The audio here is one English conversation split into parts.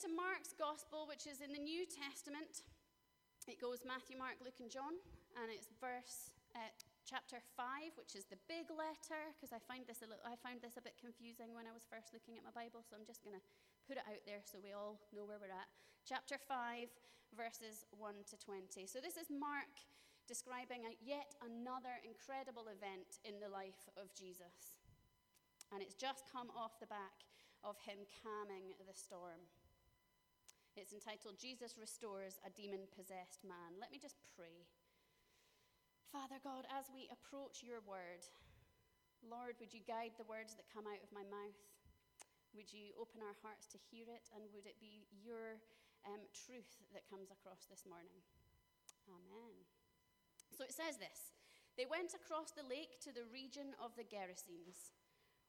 to Mark's gospel, which is in the New Testament, it goes Matthew, Mark, Luke, and John, and it's verse uh, chapter 5, which is the big letter, because I, find this a little, I found this a bit confusing when I was first looking at my Bible, so I'm just going to put it out there so we all know where we're at. Chapter 5, verses 1 to 20. So this is Mark describing a, yet another incredible event in the life of Jesus. And it's just come off the back of him calming the storm. It's entitled Jesus Restores a Demon Possessed Man. Let me just pray. Father God, as we approach your word, Lord, would you guide the words that come out of my mouth? Would you open our hearts to hear it? And would it be your um, truth that comes across this morning? Amen. So it says this They went across the lake to the region of the Gerasenes.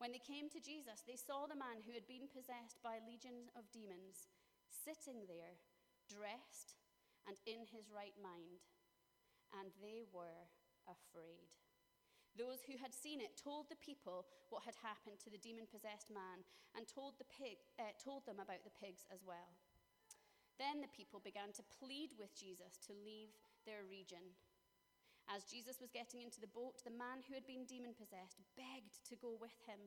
When they came to Jesus, they saw the man who had been possessed by legions of demons sitting there, dressed and in his right mind, and they were afraid. Those who had seen it told the people what had happened to the demon possessed man and told, the pig, uh, told them about the pigs as well. Then the people began to plead with Jesus to leave their region. As Jesus was getting into the boat, the man who had been demon possessed begged to go with him.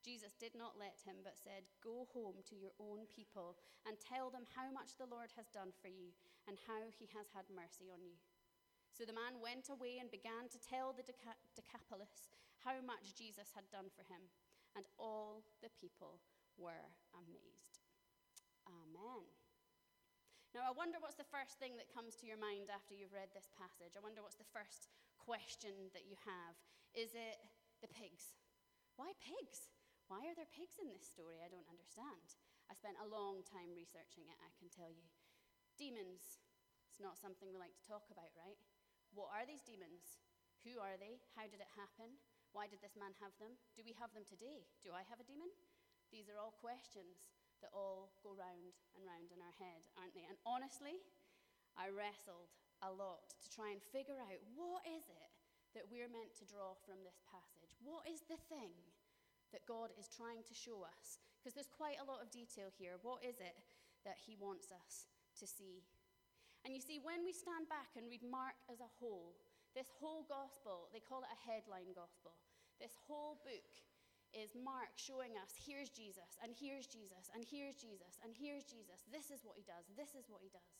Jesus did not let him, but said, Go home to your own people and tell them how much the Lord has done for you and how he has had mercy on you. So the man went away and began to tell the Deca- Decapolis how much Jesus had done for him, and all the people were amazed. Amen. Now, I wonder what's the first thing that comes to your mind after you've read this passage. I wonder what's the first question that you have. Is it the pigs? Why pigs? Why are there pigs in this story? I don't understand. I spent a long time researching it, I can tell you. Demons, it's not something we like to talk about, right? What are these demons? Who are they? How did it happen? Why did this man have them? Do we have them today? Do I have a demon? These are all questions that all go round and round in our head, aren't they? And honestly, I wrestled a lot to try and figure out what is it that we're meant to draw from this passage? What is the thing that God is trying to show us? Because there's quite a lot of detail here. What is it that He wants us to see? And you see, when we stand back and read Mark as a whole, this whole gospel, they call it a headline gospel, this whole book is Mark showing us here's Jesus, and here's Jesus, and here's Jesus, and here's Jesus. This is what he does, this is what he does.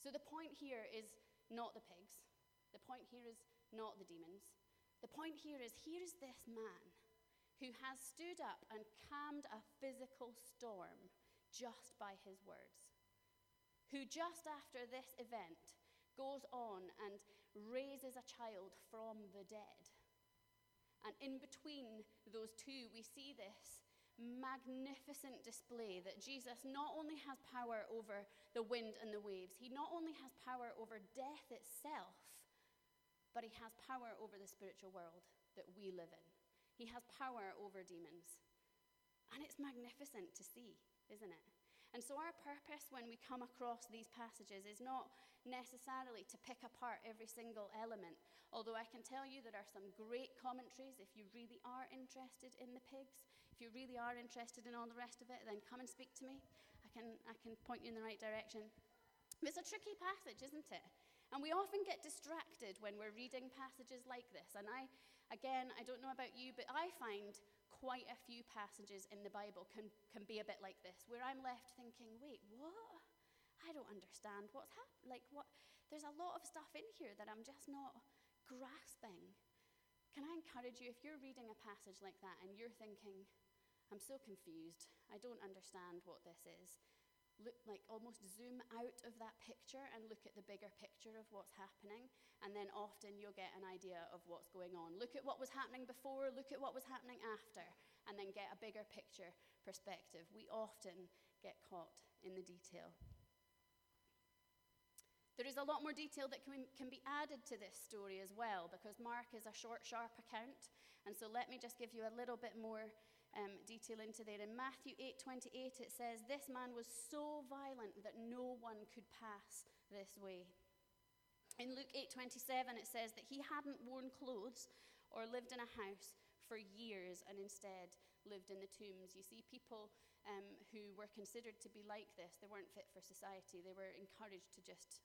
So the point here is not the pigs, the point here is not the demons. The point here is here is this man who has stood up and calmed a physical storm just by his words, who just after this event goes on and raises a child from the dead and in between those two, we see this magnificent display that Jesus not only has power over the wind and the waves, he not only has power over death itself, but he has power over the spiritual world that we live in. He has power over demons. And it's magnificent to see, isn't it? And so, our purpose when we come across these passages is not necessarily to pick apart every single element. Although I can tell you there are some great commentaries if you really are interested in the pigs. If you really are interested in all the rest of it, then come and speak to me. I can, I can point you in the right direction. It's a tricky passage, isn't it? And we often get distracted when we're reading passages like this. And I, again, I don't know about you, but I find quite a few passages in the Bible can, can be a bit like this, where I'm left thinking, wait, what? I don't understand what's happening. Like, what? There's a lot of stuff in here that I'm just not grasping. Can I encourage you, if you're reading a passage like that and you're thinking, I'm so confused, I don't understand what this is, look like almost zoom out of that picture and look at the bigger picture of what's happening. And then often you'll get an idea of what's going on. Look at what was happening before look at what was happening after and then get a bigger picture perspective. We often get caught in the detail. There is a lot more detail that can, can be added to this story as well because Mark is a short, sharp account. And so let me just give you a little bit more um, detail into there. In Matthew 8:28, it says, "This man was so violent that no one could pass this way." In Luke 8:27, it says that he hadn't worn clothes or lived in a house for years, and instead lived in the tombs. You see, people um, who were considered to be like this, they weren't fit for society. They were encouraged to just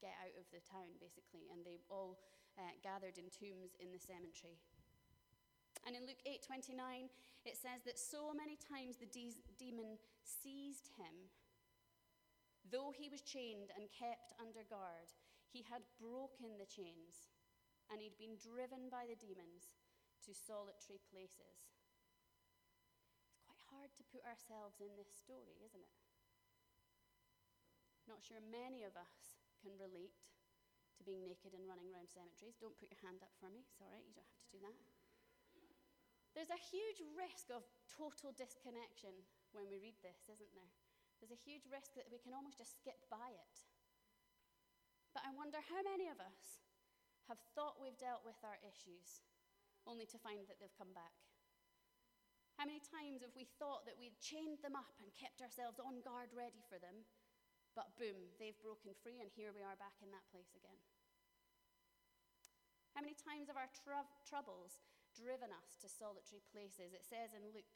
get out of the town, basically, and they all uh, gathered in tombs in the cemetery. And in Luke 8:29, it says that so many times the de- demon seized him. Though he was chained and kept under guard, he had broken the chains, and he'd been driven by the demons to solitary places. It's quite hard to put ourselves in this story, isn't it? Not sure many of us can relate to being naked and running around cemeteries. Don't put your hand up for me. Right, you don't have to do that. There's a huge risk of total disconnection when we read this, isn't there? There's a huge risk that we can almost just skip by it. But I wonder how many of us have thought we've dealt with our issues only to find that they've come back? How many times have we thought that we'd chained them up and kept ourselves on guard ready for them, but boom, they've broken free and here we are back in that place again? How many times have our tr- troubles driven us to solitary places. It says in Luke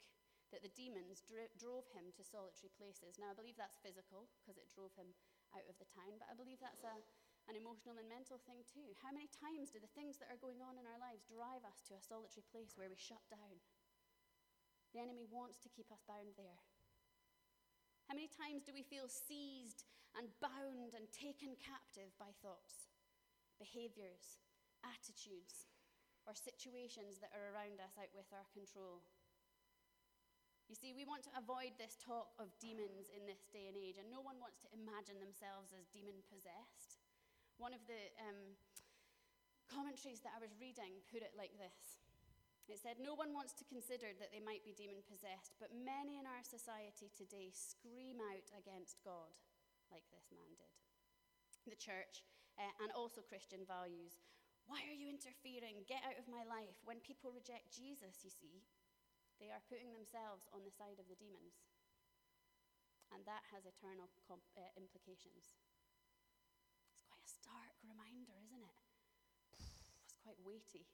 that the demons dro- drove him to solitary places. Now, I believe that's physical because it drove him out of the town, but I believe that's a, an emotional and mental thing too. How many times do the things that are going on in our lives drive us to a solitary place where we shut down? The enemy wants to keep us bound there. How many times do we feel seized and bound and taken captive by thoughts, behaviors, attitudes, or situations that are around us out with our control. You see, we want to avoid this talk of demons in this day and age, and no one wants to imagine themselves as demon possessed. One of the um, commentaries that I was reading put it like this It said, No one wants to consider that they might be demon possessed, but many in our society today scream out against God, like this man did. The church uh, and also Christian values why are you interfering? Get out of my life. When people reject Jesus, you see, they are putting themselves on the side of the demons. And that has eternal comp- uh, implications. It's quite a stark reminder, isn't it? It's quite weighty.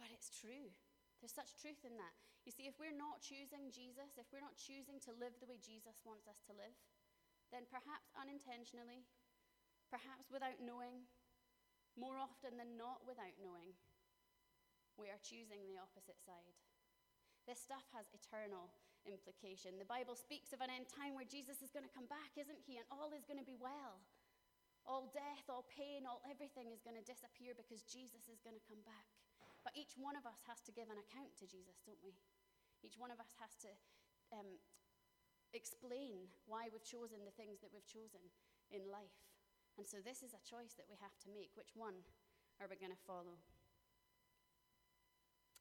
But it's true. There's such truth in that. You see, if we're not choosing Jesus, if we're not choosing to live the way Jesus wants us to live, then perhaps unintentionally, perhaps without knowing, more often than not, without knowing, we are choosing the opposite side. This stuff has eternal implication. The Bible speaks of an end time where Jesus is going to come back, isn't he? And all is going to be well. All death, all pain, all everything is going to disappear because Jesus is going to come back. But each one of us has to give an account to Jesus, don't we? Each one of us has to um, explain why we've chosen the things that we've chosen in life. And so this is a choice that we have to make. Which one are we going to follow?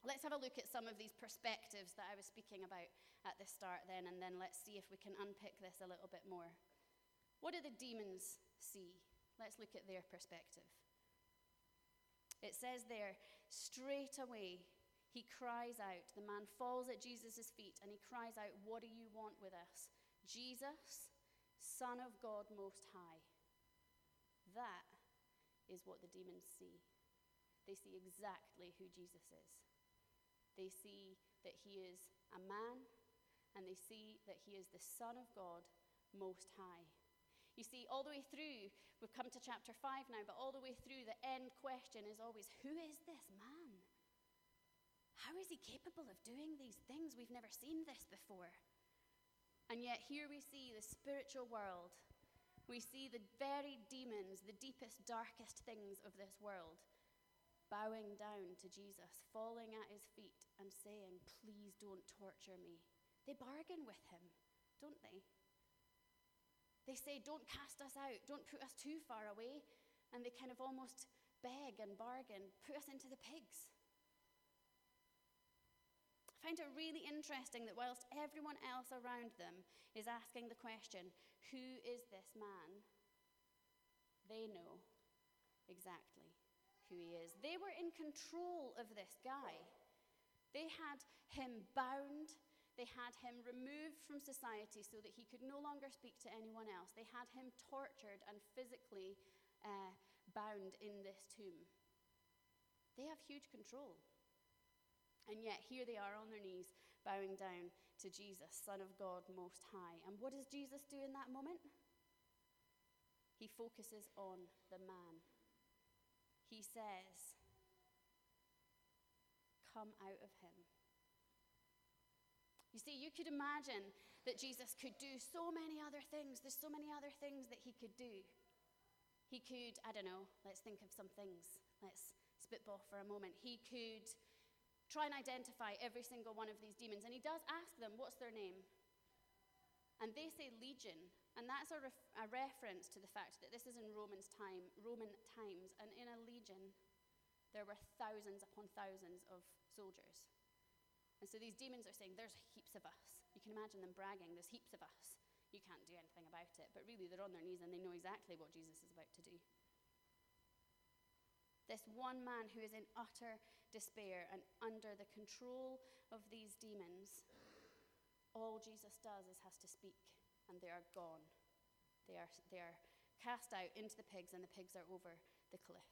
Let's have a look at some of these perspectives that I was speaking about at the start, then, and then let's see if we can unpick this a little bit more. What do the demons see? Let's look at their perspective. It says there, straight away he cries out. The man falls at Jesus' feet and he cries out, What do you want with us? Jesus, Son of God Most High. That is what the demons see. They see exactly who Jesus is. They see that he is a man, and they see that he is the Son of God Most High. You see, all the way through, we've come to chapter 5 now, but all the way through, the end question is always who is this man? How is he capable of doing these things? We've never seen this before. And yet, here we see the spiritual world. We see the very demons, the deepest, darkest things of this world, bowing down to Jesus, falling at his feet, and saying, Please don't torture me. They bargain with him, don't they? They say, Don't cast us out, don't put us too far away. And they kind of almost beg and bargain, put us into the pigs. I find it really interesting that whilst everyone else around them is asking the question, Who is this man? they know exactly who he is. They were in control of this guy. They had him bound, they had him removed from society so that he could no longer speak to anyone else. They had him tortured and physically uh, bound in this tomb. They have huge control. And yet, here they are on their knees, bowing down to Jesus, Son of God Most High. And what does Jesus do in that moment? He focuses on the man. He says, Come out of him. You see, you could imagine that Jesus could do so many other things. There's so many other things that he could do. He could, I don't know, let's think of some things. Let's spitball for a moment. He could try and identify every single one of these demons. And he does ask them, what's their name? And they say legion. And that's a, ref- a reference to the fact that this is in Romans time, Roman times. And in a legion, there were thousands upon thousands of soldiers. And so these demons are saying, there's heaps of us. You can imagine them bragging, there's heaps of us. You can't do anything about it. But really, they're on their knees and they know exactly what Jesus is about to do. This one man who is in utter despair and under the control of these demons, all Jesus does is has to speak, and they are gone. They are, they are cast out into the pigs, and the pigs are over the cliff.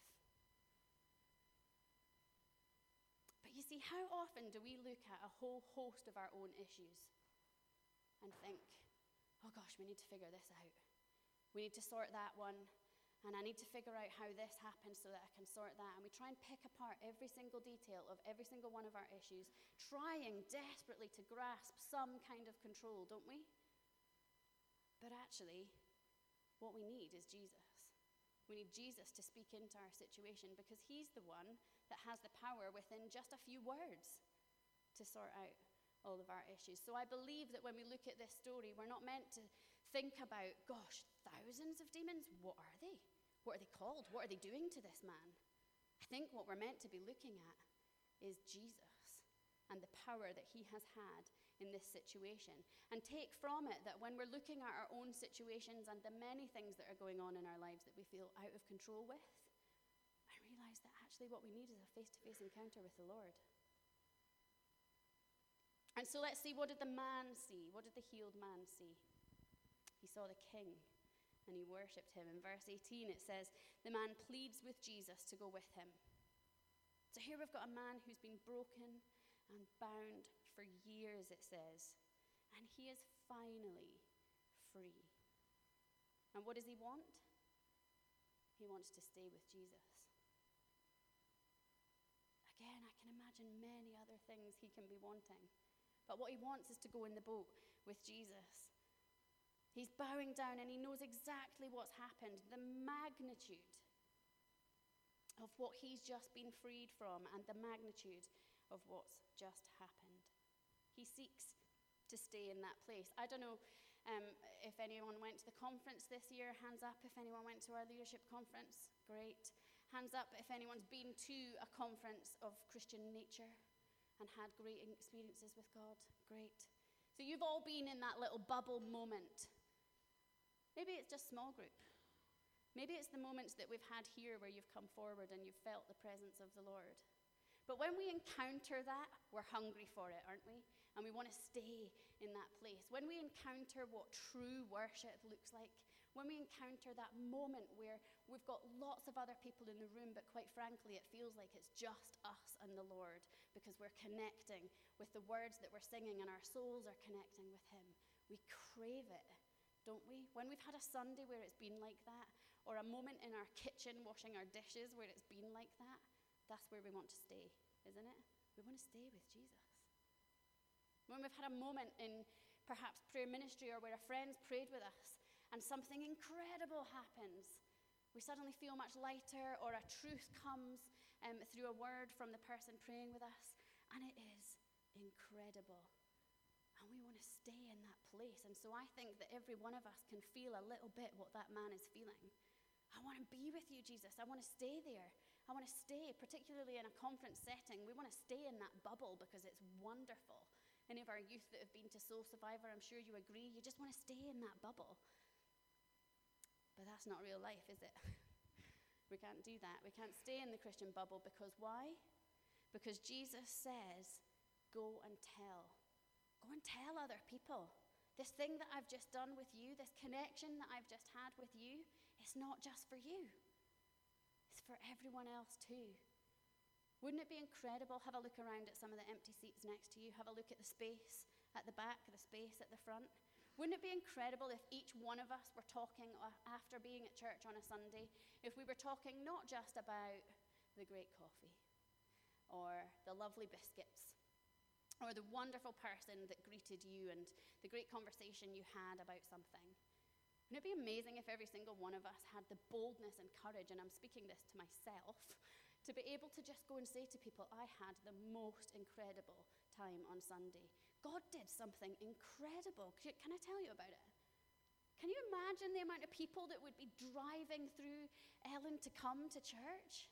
But you see, how often do we look at a whole host of our own issues and think, oh gosh, we need to figure this out? We need to sort that one and I need to figure out how this happens so that I can sort that. And we try and pick apart every single detail of every single one of our issues, trying desperately to grasp some kind of control, don't we? But actually, what we need is Jesus. We need Jesus to speak into our situation because he's the one that has the power within just a few words to sort out all of our issues. So I believe that when we look at this story, we're not meant to think about, gosh, thousands of demons? What are they? What are they called? What are they doing to this man? I think what we're meant to be looking at is Jesus and the power that he has had in this situation. And take from it that when we're looking at our own situations and the many things that are going on in our lives that we feel out of control with, I realize that actually what we need is a face to face encounter with the Lord. And so let's see what did the man see? What did the healed man see? Saw the king and he worshipped him. In verse 18, it says, The man pleads with Jesus to go with him. So here we've got a man who's been broken and bound for years, it says, and he is finally free. And what does he want? He wants to stay with Jesus. Again, I can imagine many other things he can be wanting. But what he wants is to go in the boat with Jesus. He's bowing down and he knows exactly what's happened, the magnitude of what he's just been freed from and the magnitude of what's just happened. He seeks to stay in that place. I don't know um, if anyone went to the conference this year. Hands up if anyone went to our leadership conference. Great. Hands up if anyone's been to a conference of Christian nature and had great experiences with God. Great. So you've all been in that little bubble moment Maybe it's just small group. Maybe it's the moments that we've had here where you've come forward and you've felt the presence of the Lord. But when we encounter that, we're hungry for it, aren't we? And we want to stay in that place. When we encounter what true worship looks like, when we encounter that moment where we've got lots of other people in the room, but quite frankly, it feels like it's just us and the Lord because we're connecting with the words that we're singing and our souls are connecting with Him. We crave it, don't we? When we've had a Sunday where it's been like that, or a moment in our kitchen washing our dishes where it's been like that, that's where we want to stay, isn't it? We want to stay with Jesus. When we've had a moment in perhaps prayer ministry or where a friend's prayed with us and something incredible happens. We suddenly feel much lighter, or a truth comes um, through a word from the person praying with us, and it is incredible. And we want to stay in that place. And so I think that every one of us can feel a little bit what that man is feeling. I want to be with you, Jesus. I want to stay there. I want to stay, particularly in a conference setting. We want to stay in that bubble because it's wonderful. Any of our youth that have been to Soul Survivor, I'm sure you agree, you just want to stay in that bubble. But that's not real life, is it? we can't do that. We can't stay in the Christian bubble because why? Because Jesus says, go and tell. And tell other people. This thing that I've just done with you, this connection that I've just had with you, it's not just for you, it's for everyone else too. Wouldn't it be incredible? Have a look around at some of the empty seats next to you. Have a look at the space at the back, the space at the front. Wouldn't it be incredible if each one of us were talking after being at church on a Sunday, if we were talking not just about the great coffee or the lovely biscuits or the wonderful person that greeted you and the great conversation you had about something? Wouldn't it be amazing if every single one of us had the boldness and courage, and I'm speaking this to myself, to be able to just go and say to people, I had the most incredible time on Sunday. God did something incredible. Can I tell you about it? Can you imagine the amount of people that would be driving through Ellon to come to church?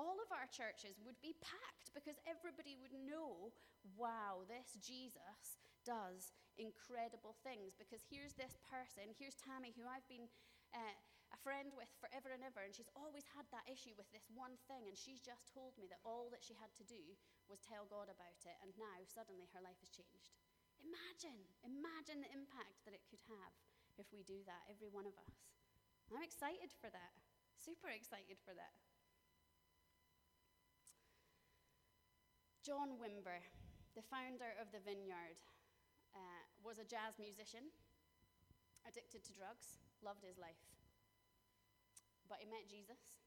All of our churches would be packed because everybody would know, wow, this Jesus does incredible things. Because here's this person, here's Tammy, who I've been uh, a friend with forever and ever, and she's always had that issue with this one thing, and she's just told me that all that she had to do was tell God about it, and now suddenly her life has changed. Imagine, imagine the impact that it could have if we do that, every one of us. I'm excited for that, super excited for that. John Wimber, the founder of the Vineyard, uh, was a jazz musician, addicted to drugs, loved his life. But he met Jesus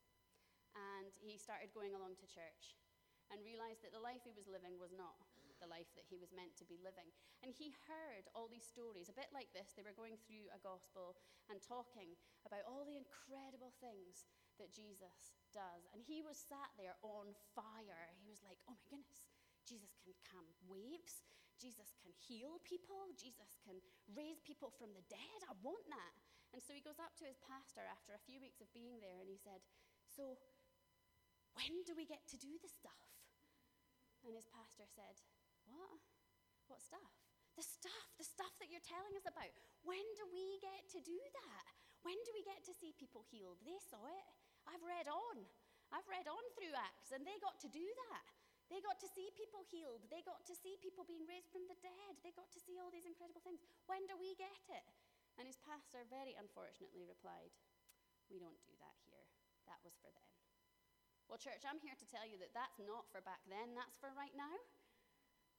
and he started going along to church and realized that the life he was living was not the life that he was meant to be living. And he heard all these stories, a bit like this. They were going through a gospel and talking about all the incredible things that Jesus does. And he was sat there on fire. He was like, oh my goodness, Jesus can calm waves. Jesus can heal people. Jesus can raise people from the dead. I want that. And so he goes up to his pastor after a few weeks of being there and he said, So, when do we get to do the stuff? And his pastor said, What? What stuff? The stuff, the stuff that you're telling us about. When do we get to do that? When do we get to see people healed? They saw it. I've read on. I've read on through Acts, and they got to do that. They got to see people healed. They got to see people being raised from the dead. They got to see all these incredible things. When do we get it? And his pastor very unfortunately replied, We don't do that here. That was for then. Well, church, I'm here to tell you that that's not for back then, that's for right now.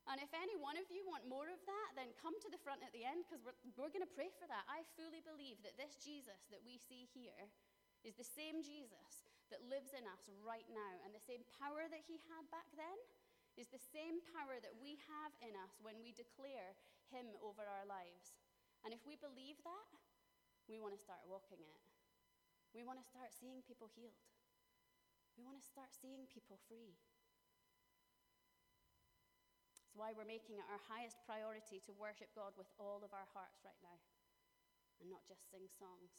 And if any one of you want more of that, then come to the front at the end because we're, we're going to pray for that. I fully believe that this Jesus that we see here is the same Jesus that lives in us right now. And the same power that he had back then is the same power that we have in us when we declare him over our lives. And if we believe that, we want to start walking in it. We want to start seeing people healed. We want to start seeing people free. It's why we're making it our highest priority to worship God with all of our hearts right now and not just sing songs.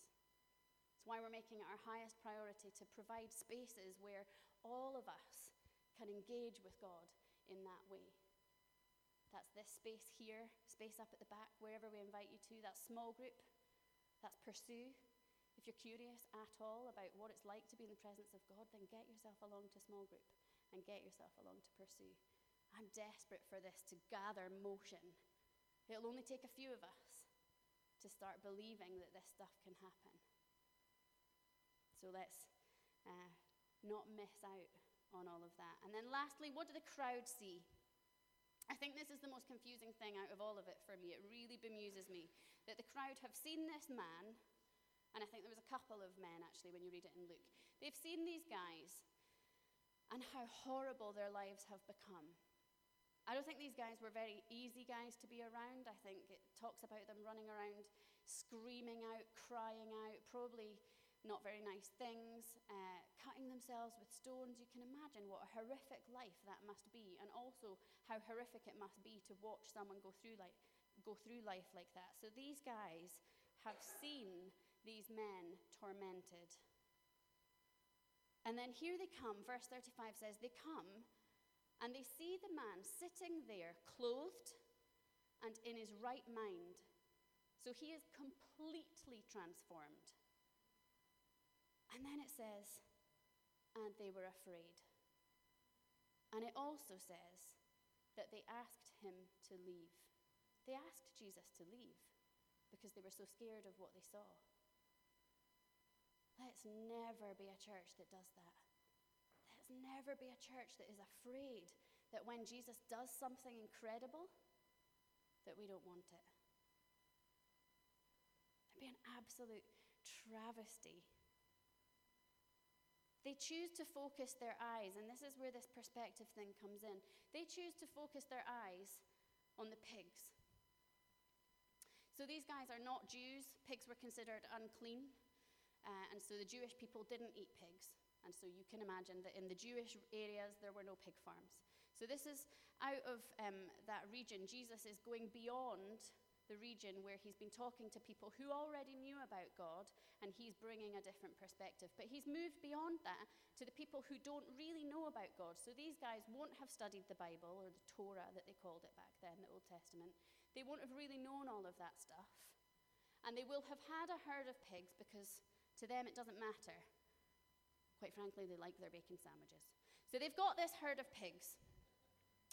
Why we're making it our highest priority to provide spaces where all of us can engage with God in that way. That's this space here, space up at the back, wherever we invite you to. That's small group. That's pursue. If you're curious at all about what it's like to be in the presence of God, then get yourself along to small group and get yourself along to pursue. I'm desperate for this to gather motion. It'll only take a few of us to start believing that this stuff can happen. So let's uh, not miss out on all of that. And then lastly, what do the crowd see? I think this is the most confusing thing out of all of it for me. It really bemuses me that the crowd have seen this man, and I think there was a couple of men actually when you read it in Luke. They've seen these guys and how horrible their lives have become. I don't think these guys were very easy guys to be around. I think it talks about them running around, screaming out, crying out, probably not very nice things, uh, cutting themselves with stones. You can imagine what a horrific life that must be, and also how horrific it must be to watch someone go through, like, go through life like that. So these guys have seen these men tormented. And then here they come, verse 35 says, They come and they see the man sitting there, clothed and in his right mind. So he is completely transformed. And then it says, and they were afraid. And it also says that they asked him to leave. They asked Jesus to leave because they were so scared of what they saw. Let's never be a church that does that. Let's never be a church that is afraid that when Jesus does something incredible, that we don't want it. It'd be an absolute travesty they choose to focus their eyes, and this is where this perspective thing comes in. They choose to focus their eyes on the pigs. So these guys are not Jews. Pigs were considered unclean, uh, and so the Jewish people didn't eat pigs. And so you can imagine that in the Jewish areas, there were no pig farms. So this is out of um, that region. Jesus is going beyond the region where he's been talking to people who already knew about God and he's bringing a different perspective. But he's moved beyond that to the people who don't really know about God. So these guys won't have studied the Bible or the Torah that they called it back then, the Old Testament. They won't have really known all of that stuff. And they will have had a herd of pigs because to them it doesn't matter. Quite frankly, they like their bacon sandwiches. So they've got this herd of pigs.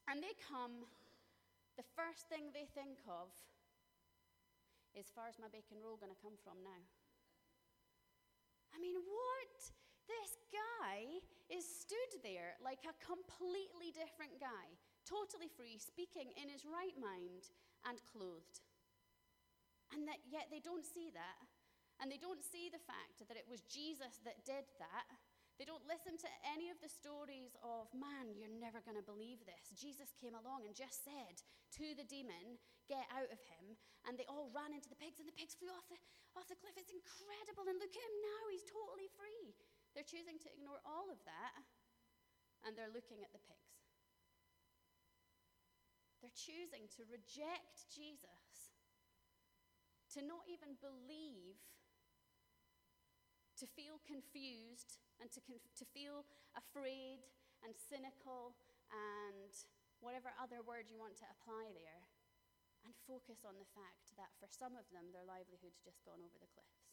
And they come, the first thing they think of is far as my bacon roll going to come from now? I mean, what? This guy is stood there like a completely different guy, totally free, speaking in his right mind and clothed. And that yet they don't see that. And they don't see the fact that it was Jesus that did that. They don't listen to any of the stories of, man, you're never going to believe this. Jesus came along and just said to the demon, get out of him. And they all ran into the pigs, and the pigs flew off the, off the cliff. It's incredible. And look at him now, he's totally free. They're choosing to ignore all of that, and they're looking at the pigs. They're choosing to reject Jesus, to not even believe, to feel confused and to, conf- to feel afraid and cynical and whatever other word you want to apply there, and focus on the fact that for some of them, their livelihood's just gone over the cliffs.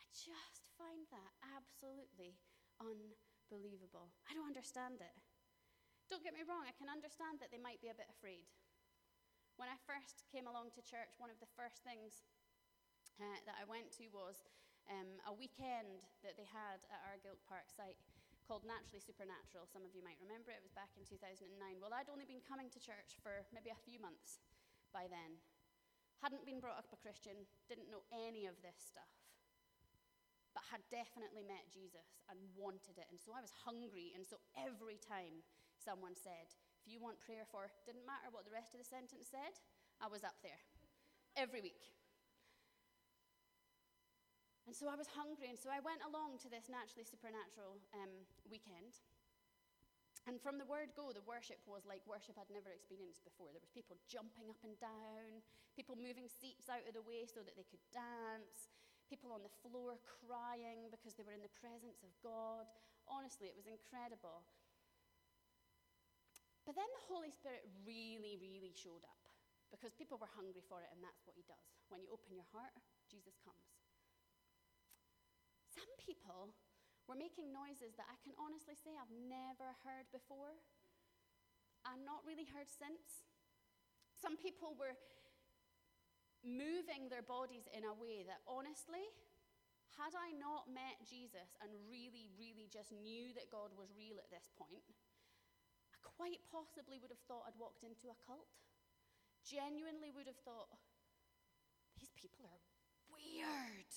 I just find that absolutely unbelievable. I don't understand it. Don't get me wrong, I can understand that they might be a bit afraid. When I first came along to church, one of the first things uh, that I went to was um, a weekend that they had at our Gilt Park site called Naturally Supernatural. Some of you might remember it. It was back in 2009. Well, I'd only been coming to church for maybe a few months by then. Hadn't been brought up a Christian, didn't know any of this stuff, but had definitely met Jesus and wanted it. And so I was hungry. And so every time someone said, if you want prayer for, didn't matter what the rest of the sentence said, I was up there every week. And so I was hungry, and so I went along to this naturally supernatural um, weekend. And from the word go, the worship was like worship I'd never experienced before. There was people jumping up and down, people moving seats out of the way so that they could dance, people on the floor crying because they were in the presence of God. Honestly, it was incredible. But then the Holy Spirit really, really showed up because people were hungry for it, and that's what He does. When you open your heart, Jesus comes. Some people were making noises that I can honestly say I've never heard before and not really heard since. Some people were moving their bodies in a way that honestly, had I not met Jesus and really, really just knew that God was real at this point, I quite possibly would have thought I'd walked into a cult. Genuinely would have thought, these people are weird.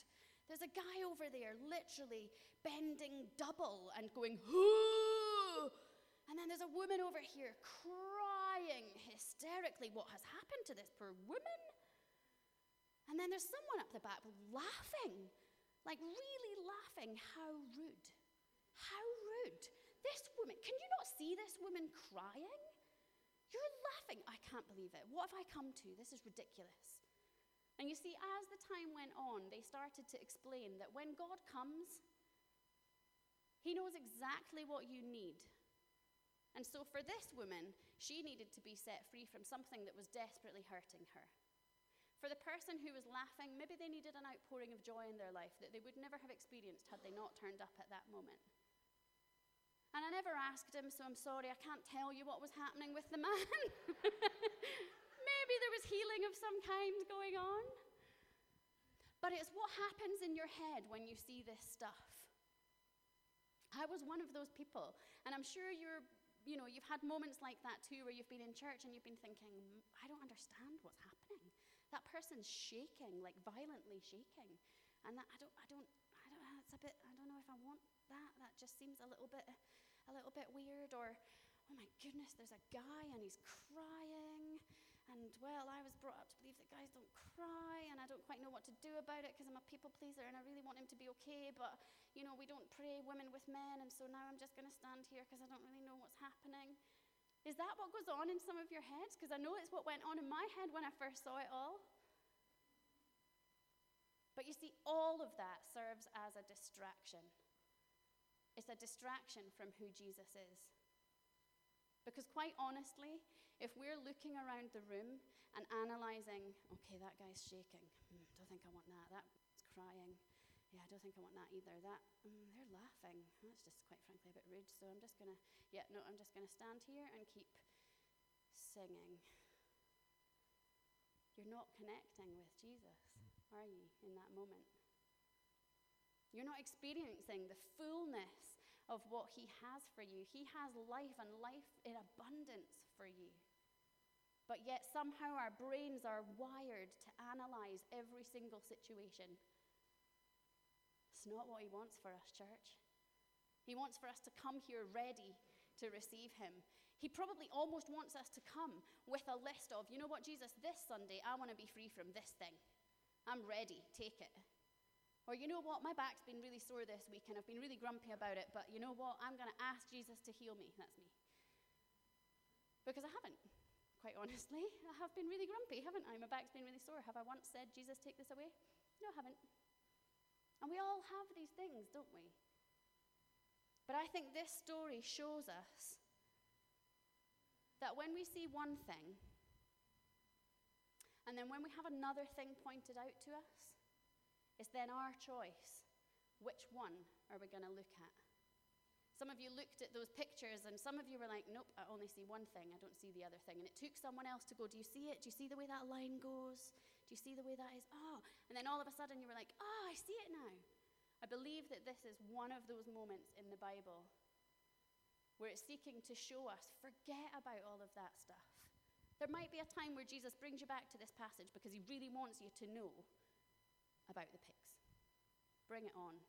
There's a guy over there literally bending double and going, Hoo! And then there's a woman over here crying hysterically, What has happened to this poor woman? And then there's someone up the back laughing, like really laughing. How rude. How rude. This woman, can you not see this woman crying? You're laughing. I can't believe it. What have I come to? This is ridiculous. And you see, as the time went on, they started to explain that when God comes, He knows exactly what you need. And so for this woman, she needed to be set free from something that was desperately hurting her. For the person who was laughing, maybe they needed an outpouring of joy in their life that they would never have experienced had they not turned up at that moment. And I never asked him, so I'm sorry, I can't tell you what was happening with the man. There was healing of some kind going on. But it's what happens in your head when you see this stuff. I was one of those people, and I'm sure you're, you know, you've had moments like that too where you've been in church and you've been thinking, mm, I don't understand what's happening. That person's shaking, like violently shaking. And that, I don't, I don't, I don't, uh, it's a bit, I don't know if I want that. That just seems a little bit, a little bit weird. Or, oh my goodness, there's a guy and he's crying. And well, I was brought up to believe that guys don't cry, and I don't quite know what to do about it because I'm a people pleaser and I really want him to be okay. But, you know, we don't pray women with men, and so now I'm just going to stand here because I don't really know what's happening. Is that what goes on in some of your heads? Because I know it's what went on in my head when I first saw it all. But you see, all of that serves as a distraction. It's a distraction from who Jesus is. Because, quite honestly, if we're looking around the room and analysing, okay, that guy's shaking, mm, don't think I want that, that's crying, yeah, I don't think I want that either, that, mm, they're laughing, that's just quite frankly a bit rude, so I'm just to, yeah, no, I'm just to stand here and keep singing. You're not connecting with Jesus, are you, in that moment? You're not experiencing the fullness of what He has for you. He has life and life in abundance for you. But yet, somehow, our brains are wired to analyze every single situation. It's not what He wants for us, church. He wants for us to come here ready to receive Him. He probably almost wants us to come with a list of, you know what, Jesus, this Sunday, I want to be free from this thing. I'm ready, take it. Or, you know what, my back's been really sore this week and I've been really grumpy about it, but you know what, I'm going to ask Jesus to heal me. That's me. Because I haven't, quite honestly. I have been really grumpy, haven't I? My back's been really sore. Have I once said, Jesus, take this away? No, I haven't. And we all have these things, don't we? But I think this story shows us that when we see one thing, and then when we have another thing pointed out to us, it's then our choice. Which one are we going to look at? Some of you looked at those pictures, and some of you were like, Nope, I only see one thing. I don't see the other thing. And it took someone else to go, Do you see it? Do you see the way that line goes? Do you see the way that is? Oh. And then all of a sudden you were like, Oh, I see it now. I believe that this is one of those moments in the Bible where it's seeking to show us forget about all of that stuff. There might be a time where Jesus brings you back to this passage because he really wants you to know about the pigs. Bring it on.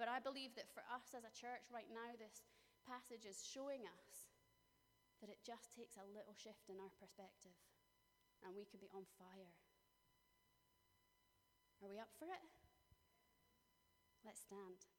But I believe that for us as a church right now, this passage is showing us that it just takes a little shift in our perspective and we could be on fire. Are we up for it? Let's stand.